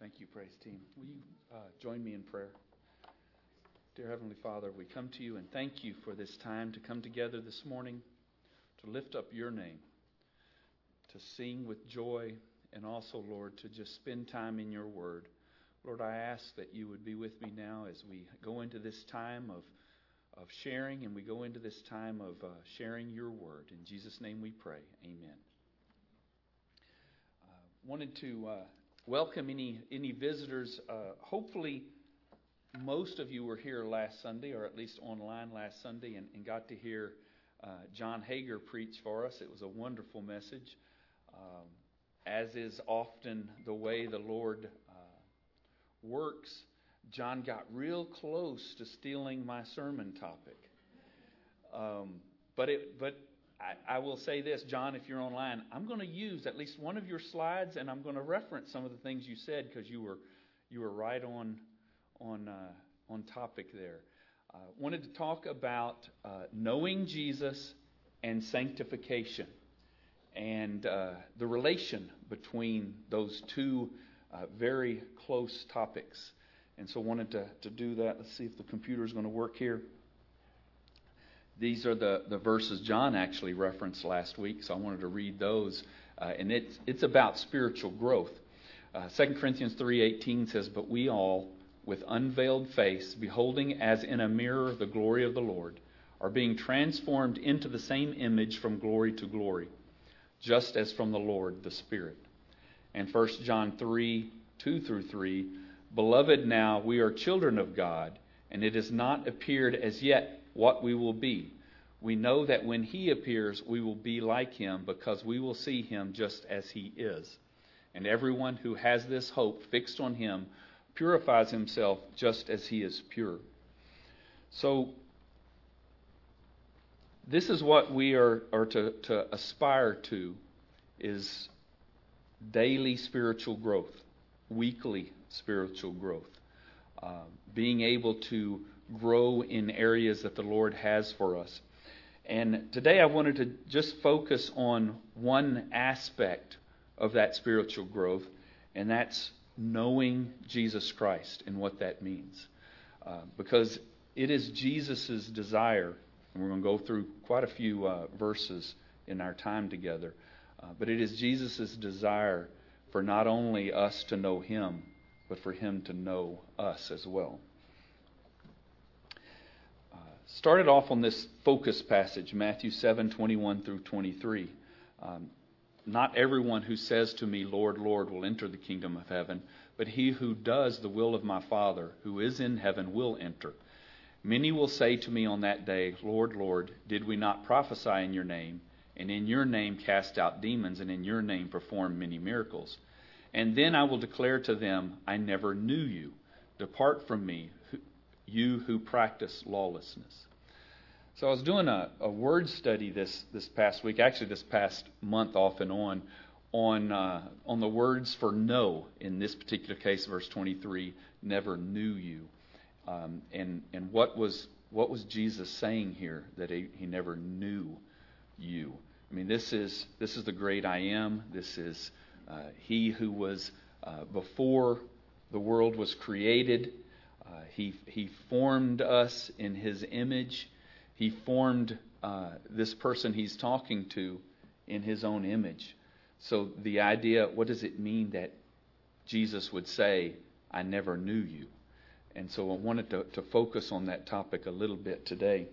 Thank you, praise team. Will you uh, join me in prayer? Dear Heavenly Father, we come to you and thank you for this time to come together this morning to lift up your name, to sing with joy, and also, Lord, to just spend time in your word. Lord, I ask that you would be with me now as we go into this time of, of sharing and we go into this time of uh, sharing your word. In Jesus' name we pray. Amen. Uh, wanted to uh, welcome any, any visitors. Uh, hopefully, most of you were here last Sunday, or at least online last Sunday, and, and got to hear uh, John Hager preach for us. It was a wonderful message. Um, as is often the way the Lord uh, works, John got real close to stealing my sermon topic. Um, but it, but I, I, will say this, John, if you're online, I'm going to use at least one of your slides, and I'm going to reference some of the things you said because you were you were right on on uh, on topic there. Uh, wanted to talk about uh, knowing Jesus and sanctification and uh, the relation between those two uh, very close topics. And so wanted to, to do that. Let's see if the computer is going to work here. These are the, the verses John actually referenced last week, so I wanted to read those. Uh, and it's, it's about spiritual growth. Uh, 2 Corinthians 3.18 says, But we all, with unveiled face, beholding as in a mirror the glory of the Lord, are being transformed into the same image from glory to glory just as from the Lord the Spirit. And 1 John 3 2 through 3 Beloved, now we are children of God, and it has not appeared as yet what we will be. We know that when He appears, we will be like Him, because we will see Him just as He is. And everyone who has this hope fixed on Him purifies himself just as He is pure. So, this is what we are, are to, to aspire to is daily spiritual growth, weekly spiritual growth, uh, being able to grow in areas that the Lord has for us. And today I wanted to just focus on one aspect of that spiritual growth, and that's knowing Jesus Christ and what that means. Uh, because it is Jesus' desire and we're going to go through quite a few uh, verses in our time together. Uh, but it is Jesus' desire for not only us to know Him, but for Him to know us as well. Started off on this focus passage, Matthew 7 21 through 23. Um, not everyone who says to me, Lord, Lord, will enter the kingdom of heaven, but he who does the will of my Father who is in heaven will enter. Many will say to me on that day, Lord, Lord, did we not prophesy in your name, and in your name cast out demons, and in your name perform many miracles? And then I will declare to them, I never knew you. Depart from me, you who practice lawlessness. So I was doing a, a word study this, this past week, actually this past month off and on, on, uh, on the words for know, in this particular case, verse 23, never knew you. Um, and and what was what was Jesus saying here that he, he never knew you? I mean, this is this is the great I am. This is uh, He who was uh, before the world was created. Uh, he He formed us in His image. He formed uh, this person He's talking to in His own image. So the idea, what does it mean that Jesus would say, "I never knew you"? And so I wanted to, to focus on that topic a little bit today.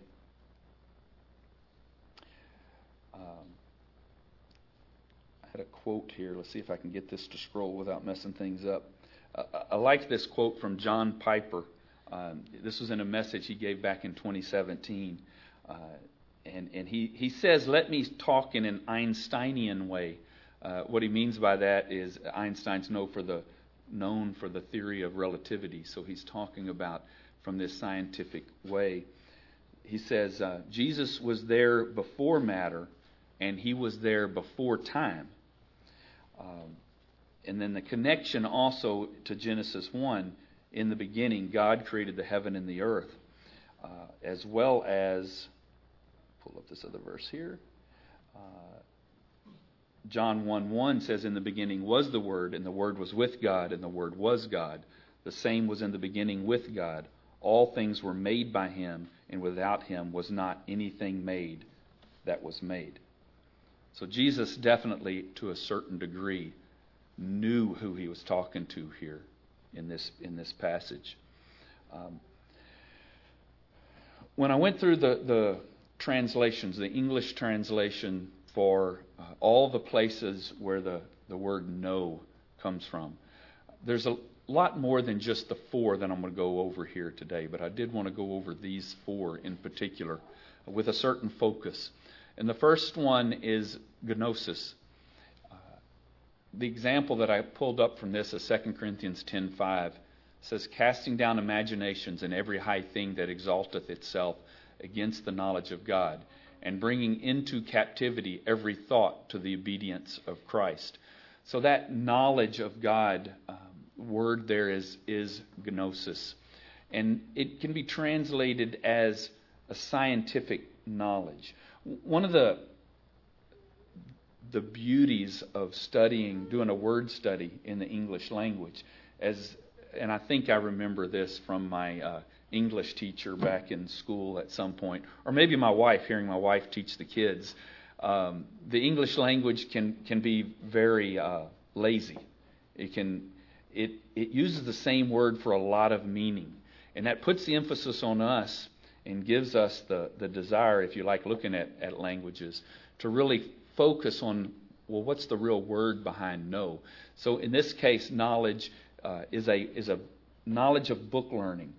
Um, I had a quote here. Let's see if I can get this to scroll without messing things up. Uh, I like this quote from John Piper. Um, this was in a message he gave back in 2017. Uh, and, and he, he says, Let me talk in an Einsteinian way. Uh, what he means by that is Einstein's know for the known for the theory of relativity. So he's talking about from this scientific way. He says uh, Jesus was there before matter, and he was there before time. Um, and then the connection also to Genesis 1 in the beginning, God created the heaven and the earth, uh, as well as, pull up this other verse here. Uh, John 1 1 says, In the beginning was the Word, and the Word was with God, and the Word was God. The same was in the beginning with God. All things were made by him, and without him was not anything made that was made. So Jesus definitely, to a certain degree, knew who he was talking to here in this in this passage. Um, when I went through the, the translations, the English translation for uh, all the places where the, the word know comes from, there's a lot more than just the four that I'm going to go over here today, but I did want to go over these four in particular with a certain focus. And the first one is gnosis. Uh, the example that I pulled up from this is 2 Corinthians 10:5 says casting down imaginations and every high thing that exalteth itself against the knowledge of God and bringing into captivity every thought to the obedience of Christ. So that knowledge of God um, word there is is gnosis and it can be translated as a scientific knowledge. One of the the beauties of studying, doing a word study in the English language, as and I think I remember this from my uh, English teacher back in school at some point, or maybe my wife, hearing my wife teach the kids. Um, the English language can can be very uh, lazy. It can it it uses the same word for a lot of meaning, and that puts the emphasis on us and gives us the the desire, if you like, looking at at languages, to really focus on well, what's the real word behind know? So in this case, knowledge uh, is a is a knowledge of book learning,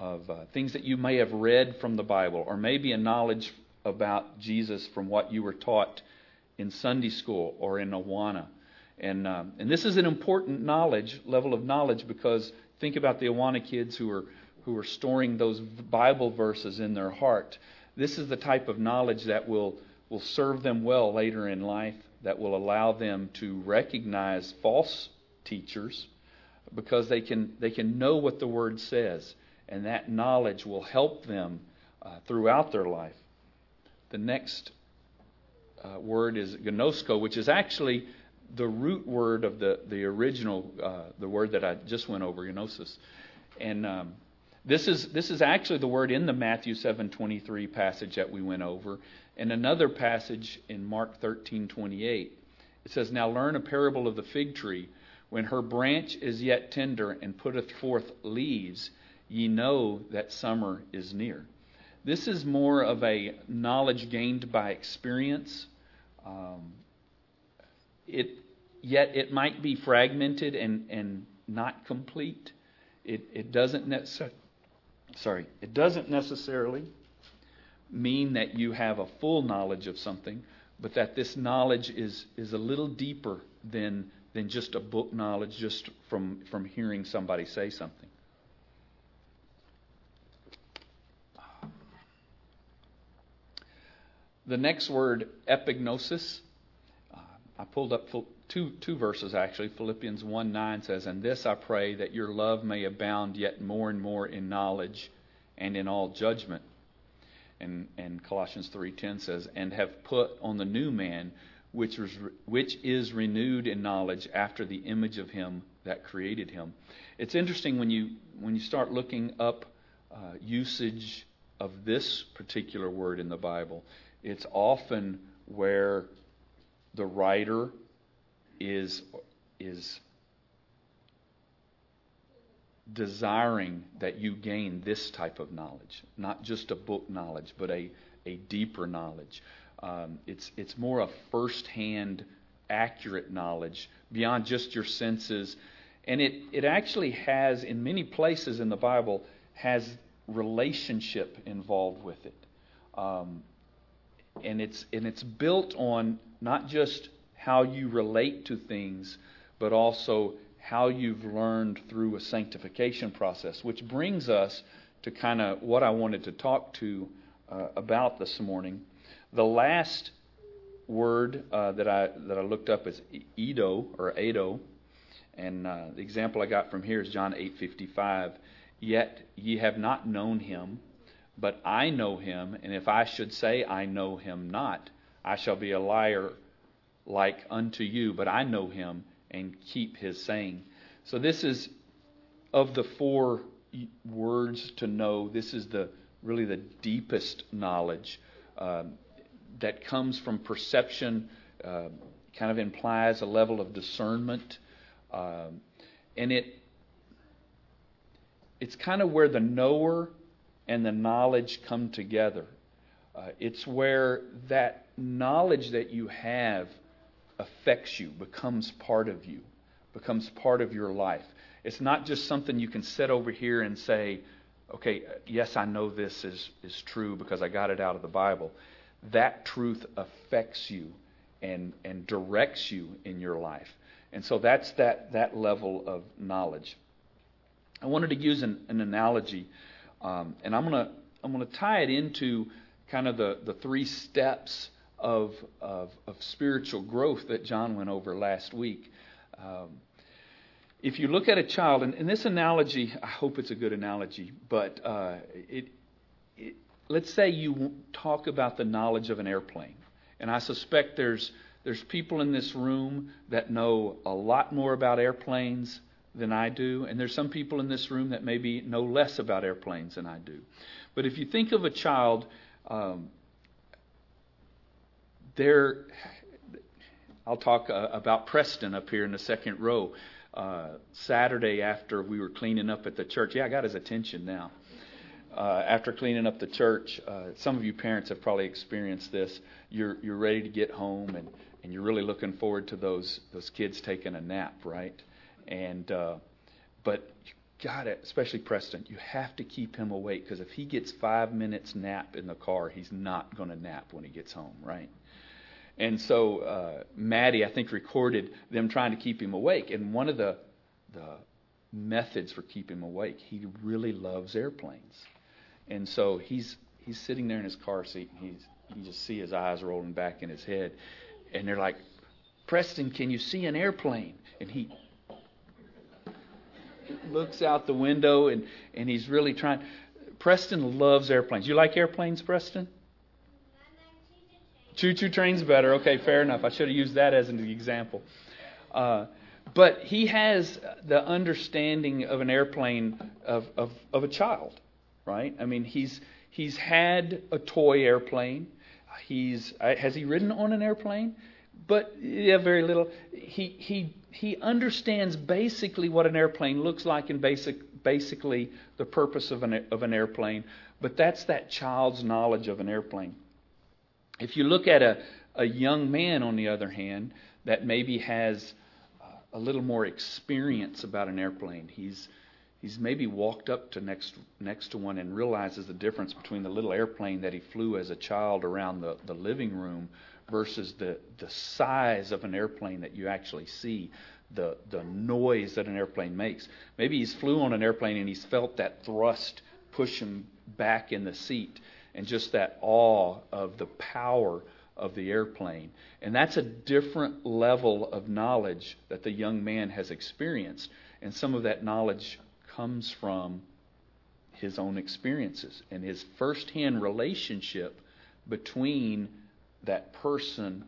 of uh, things that you may have read from the Bible, or maybe a knowledge about Jesus from what you were taught in Sunday school or in Awana. And um, and this is an important knowledge level of knowledge because think about the Awana kids who are who are storing those Bible verses in their heart. This is the type of knowledge that will will serve them well later in life. That will allow them to recognize false teachers because they can they can know what the word says, and that knowledge will help them uh, throughout their life. The next uh, word is ginosko, which is actually the root word of the the original uh, the word that I just went over, gnosis, and um, this is this is actually the word in the Matthew 7:23 passage that we went over, and another passage in Mark 13:28. It says, "Now learn a parable of the fig tree." When her branch is yet tender and putteth forth leaves, ye know that summer is near. This is more of a knowledge gained by experience. Um, it yet it might be fragmented and, and not complete. It, it doesn't necessarily sorry, it doesn't necessarily mean that you have a full knowledge of something, but that this knowledge is is a little deeper than than just a book knowledge just from, from hearing somebody say something. The next word, epignosis, uh, I pulled up two, two verses actually. Philippians 1 9 says, And this I pray that your love may abound yet more and more in knowledge and in all judgment. And, and Colossians 3:10 says, "And have put on the new man, which, was, which is renewed in knowledge after the image of him that created him. It's interesting when you when you start looking up uh, usage of this particular word in the Bible. It's often where the writer is is desiring that you gain this type of knowledge, not just a book knowledge, but a, a deeper knowledge. Um, it's it's more a firsthand, accurate knowledge beyond just your senses, and it it actually has in many places in the Bible has relationship involved with it, um, and it's and it's built on not just how you relate to things, but also how you've learned through a sanctification process, which brings us to kind of what I wanted to talk to uh, about this morning. The last word uh, that I that I looked up is Edo or Edo, and uh, the example I got from here is John eight fifty five. Yet ye have not known him, but I know him, and if I should say I know him not, I shall be a liar, like unto you, but I know him and keep his saying. So this is of the four words to know. This is the really the deepest knowledge um, that comes from perception. Uh, kind of implies a level of discernment, um, and it it's kind of where the knower and the knowledge come together. Uh, it's where that knowledge that you have affects you, becomes part of you, becomes part of your life. It's not just something you can sit over here and say, okay, yes, I know this is, is true because I got it out of the Bible. That truth affects you and, and directs you in your life. And so that's that, that level of knowledge. I wanted to use an, an analogy, um, and I'm going to I'm to tie it into kind of the, the three steps of, of, of spiritual growth that John went over last week. Um, if you look at a child, and, and, this analogy, I hope it's a good analogy, but uh, it, it, let's say you talk about the knowledge of an airplane, and I suspect there's there's people in this room that know a lot more about airplanes than I do, and there's some people in this room that maybe know less about airplanes than I do. But if you think of a child, um, there, I'll talk uh, about Preston up here in the second row. Uh, Saturday after we were cleaning up at the church, yeah, I got his attention now. Uh, after cleaning up the church, uh, some of you parents have probably experienced this. You're you're ready to get home, and, and you're really looking forward to those those kids taking a nap, right? And uh, but you got it, especially Preston. You have to keep him awake because if he gets five minutes nap in the car, he's not going to nap when he gets home, right? And so uh, Maddie, I think, recorded them trying to keep him awake. And one of the the methods for keeping him awake, he really loves airplanes. And so he's he's sitting there in his car seat. And he's you just see his eyes rolling back in his head, and they're like, "Preston, can you see an airplane?" And he looks out the window and, and he's really trying. Preston loves airplanes. You like airplanes, Preston? Choo choo train's better. Okay, fair enough. I should have used that as an example. Uh, but he has the understanding of an airplane of, of, of a child, right? I mean, he's he's had a toy airplane. He's uh, has he ridden on an airplane? But yeah, very little. He he he understands basically what an airplane looks like and basic, basically the purpose of an, of an airplane, but that's that child's knowledge of an airplane. If you look at a, a young man, on the other hand, that maybe has uh, a little more experience about an airplane, he's he's maybe walked up to next next to one and realizes the difference between the little airplane that he flew as a child around the, the living room versus the, the size of an airplane that you actually see, the, the noise that an airplane makes. Maybe he's flew on an airplane and he's felt that thrust push him back in the seat and just that awe of the power of the airplane. And that's a different level of knowledge that the young man has experienced. And some of that knowledge comes from his own experiences and his firsthand relationship between that person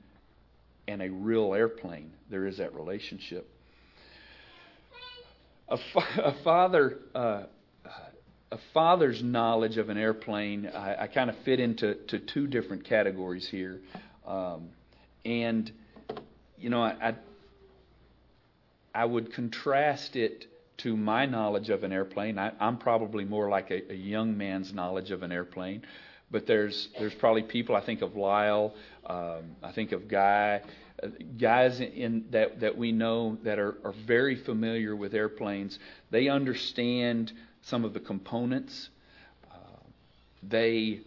and a real airplane. There is that relationship. A, fa- a father, uh, a father's knowledge of an airplane, I, I kind of fit into to two different categories here, um, and you know, I, I I would contrast it to my knowledge of an airplane. I, am probably more like a, a, young man's knowledge of an airplane but there's there's probably people. I think of Lyle. Um, I think of Guy. Guys in that that we know that are, are very familiar with airplanes. They understand some of the components. Uh, they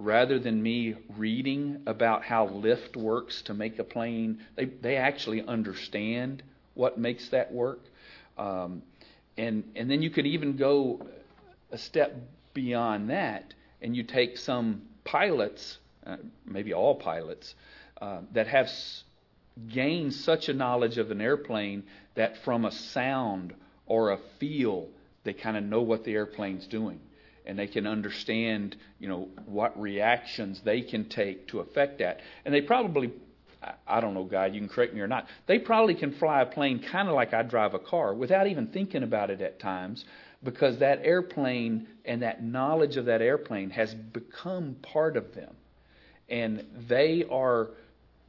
rather than me reading about how lift works to make a plane, they they actually understand what makes that work. Um, and and then you could even go a step beyond that and you take some pilots, uh, maybe all pilots, uh, that have s- gained such a knowledge of an airplane that from a sound or a feel, they kind of know what the airplane's doing. And they can understand, you know, what reactions they can take to affect that. And they probably, I don't know, God, you can correct me or not. They probably can fly a plane kind of like I drive a car without even thinking about it at times because that airplane and that knowledge of that airplane has become part of them. And they are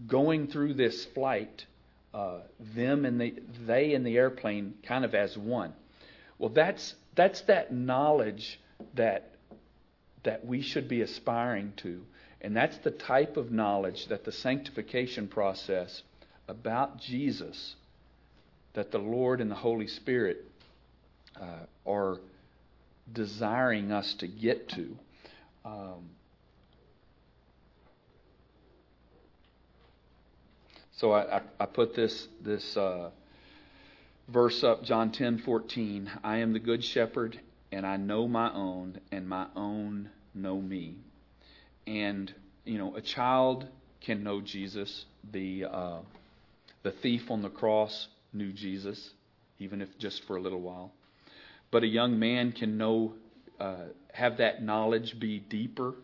going through this flight, uh, them and the, they and the airplane kind of as one. Well, that's, that's that knowledge that, that we should be aspiring to and that's the type of knowledge that the sanctification process about Jesus, that the Lord and the Holy Spirit uh, are desiring us to get to. Um, so I, I, I, put this this uh, verse up, John ten fourteen. I am the good shepherd, and I know my own, and my own know me and you know a child can know Jesus. The uh, the thief on the cross knew Jesus, even if just for a little while. But a young man can know, uh, have that knowledge be deeper,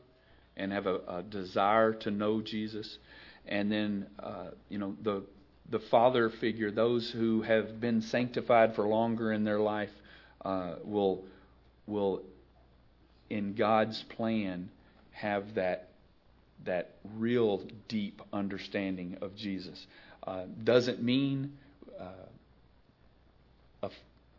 and have a, a desire to know Jesus. And then uh, you know the the father figure, those who have been sanctified for longer in their life, uh, will will in God's plan have that that real deep understanding of Jesus. Uh, doesn't mean uh,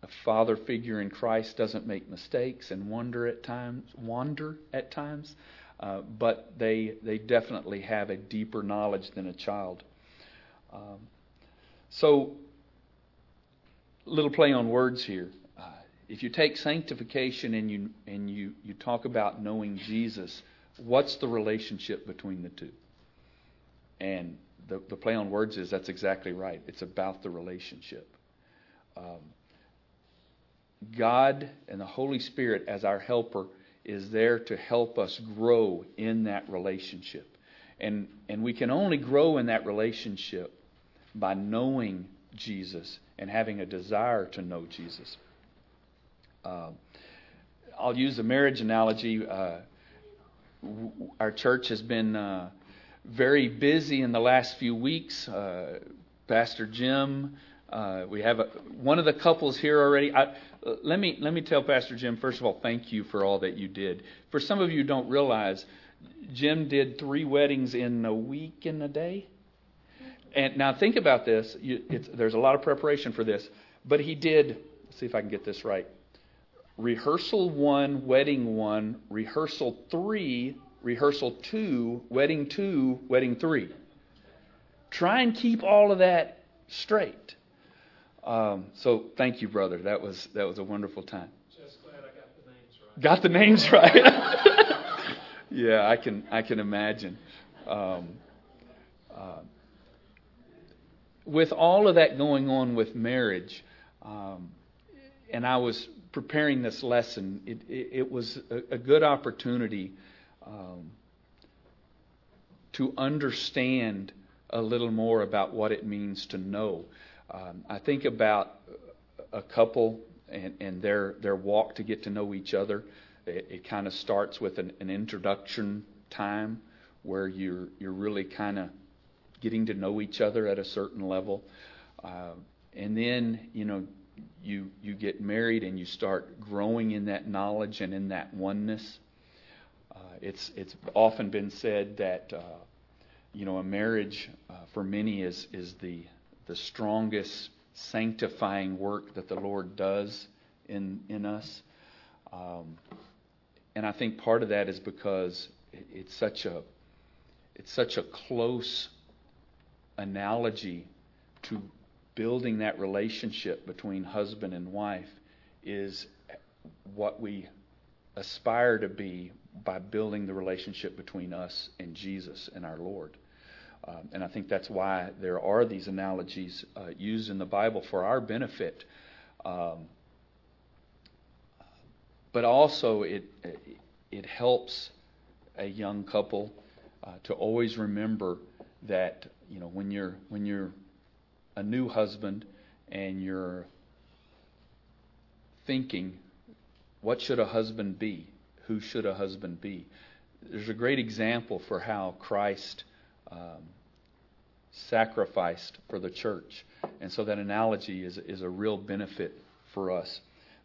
a, father figure in Christ doesn't make mistakes and wander at times, wander at times, uh, but they they definitely have a deeper knowledge than a child. Um, so, little play on words here. Uh, if you take sanctification and you and you you talk about knowing Jesus what's the relationship between the two? And the, the play on words is that's exactly right. It's about the relationship. God and the Holy Spirit, as our helper, is there to help us grow in that relationship. And, and we can only grow in that relationship by knowing Jesus and having a desire to know Jesus. Uh, I'll use a marriage analogy. Uh, our church has been uh, very busy in the last few weeks. Uh, Pastor Jim, uh, we have a, one of the couples here already. I, let me let me tell Pastor Jim first of all, thank you for all that you did. For some of you don't realize, Jim did three weddings in a week and a day. And now think about this. You, there's a lot of preparation for this, but he did. Let's see if I can get this right rehearsal one, wedding one, rehearsal three, rehearsal two, wedding two, wedding three. Try and keep all of that straight. Um, so thank you, brother. That was that was a wonderful time. Just glad I got the names right. Got the names right. yeah, I can I can imagine. Um, uh, with all of that going on with marriage, um, and I was preparing this lesson, it, it, it was a, a, good opportunity um, to understand a little more about what it means to know. Um, I think about a couple and, and, their their walk to get to know each other. It, it kind of starts with an, an, introduction time where you're you're really kind of getting to know each other at a certain level, uh, and then you know you you get married and you start growing in that knowledge and in that oneness. Uh, it's it's often been said that uh, you know a marriage uh, for many is is the the strongest sanctifying work that the Lord does in in us. Um, and I think part of that is because it's such a it's such a close analogy to building that relationship between husband and wife is what we aspire to be by building the relationship between us and Jesus and our Lord. Um, and I think that's why there are these analogies uh, used in the Bible for our benefit. Um, but also, it it helps a young couple uh, to always remember that you know when you're when you're a new husband and you're thinking, what should a husband be? Who should a husband be? There's a great example for how Christ um, sacrificed for the church. And so that analogy is, is a real benefit for us.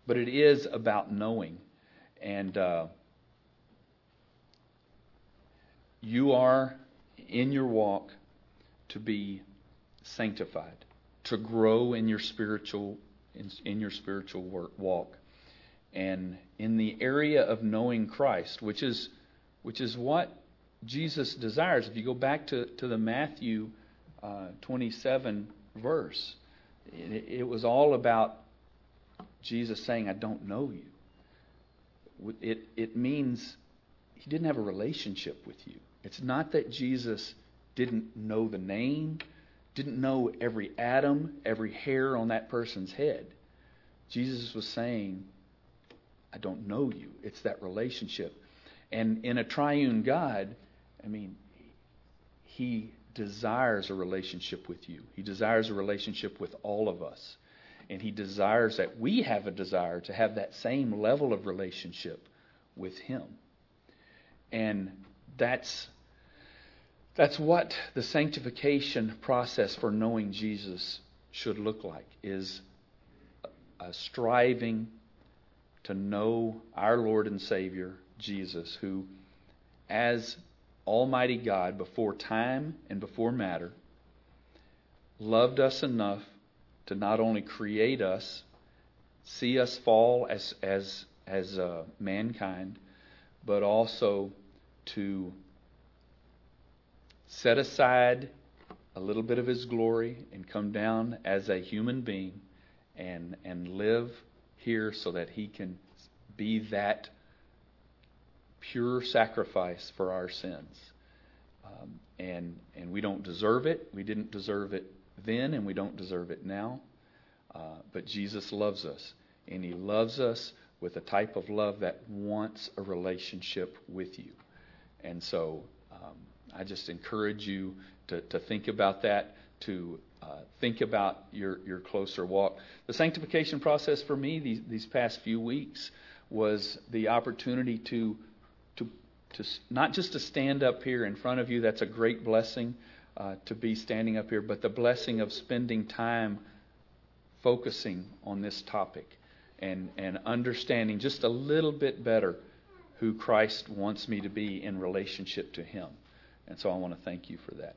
But it is about knowing. And uh, you are in your walk to be sanctified, to grow in your spiritual in, in your spiritual work, walk. And in the area of knowing Christ, which is which is what Jesus desires. If you go back to, to the Matthew uh, 27 verse, it, it was all about Jesus saying, I don't know you. It, it means he didn't have a relationship with you. It's not that Jesus didn't know the name, didn't know every atom, every hair on that person's head. Jesus was saying, I don't know you. It's that relationship. And in a triune God, I mean, He desires a relationship with you. He desires a relationship with all of us. And He desires that we have a desire to have that same level of relationship with Him. And that's that's what the sanctification process for knowing Jesus should look like is a striving to know our Lord and Savior Jesus who as Almighty God before time and before matter, loved us enough to not only create us, see us fall as as as uh, mankind, but also to set aside a little bit of His glory and come down as a human being and and live here so that He can be that pure sacrifice for our sins. Um, and, and we don't deserve it. We didn't deserve it then, and we don't deserve it now. Uh, but Jesus loves us, and He loves us with a type of love that wants a relationship with you. And so um, I just encourage you to, to think about that, to uh, think about your, your closer walk. The sanctification process for me these, these past few weeks was the opportunity to to not just to stand up here in front of you. That's a great blessing uh, to be standing up here, but the blessing of spending time focusing on this topic and and understanding just a little bit better who Christ wants me to be in relationship to Him. And so I want to thank you for that.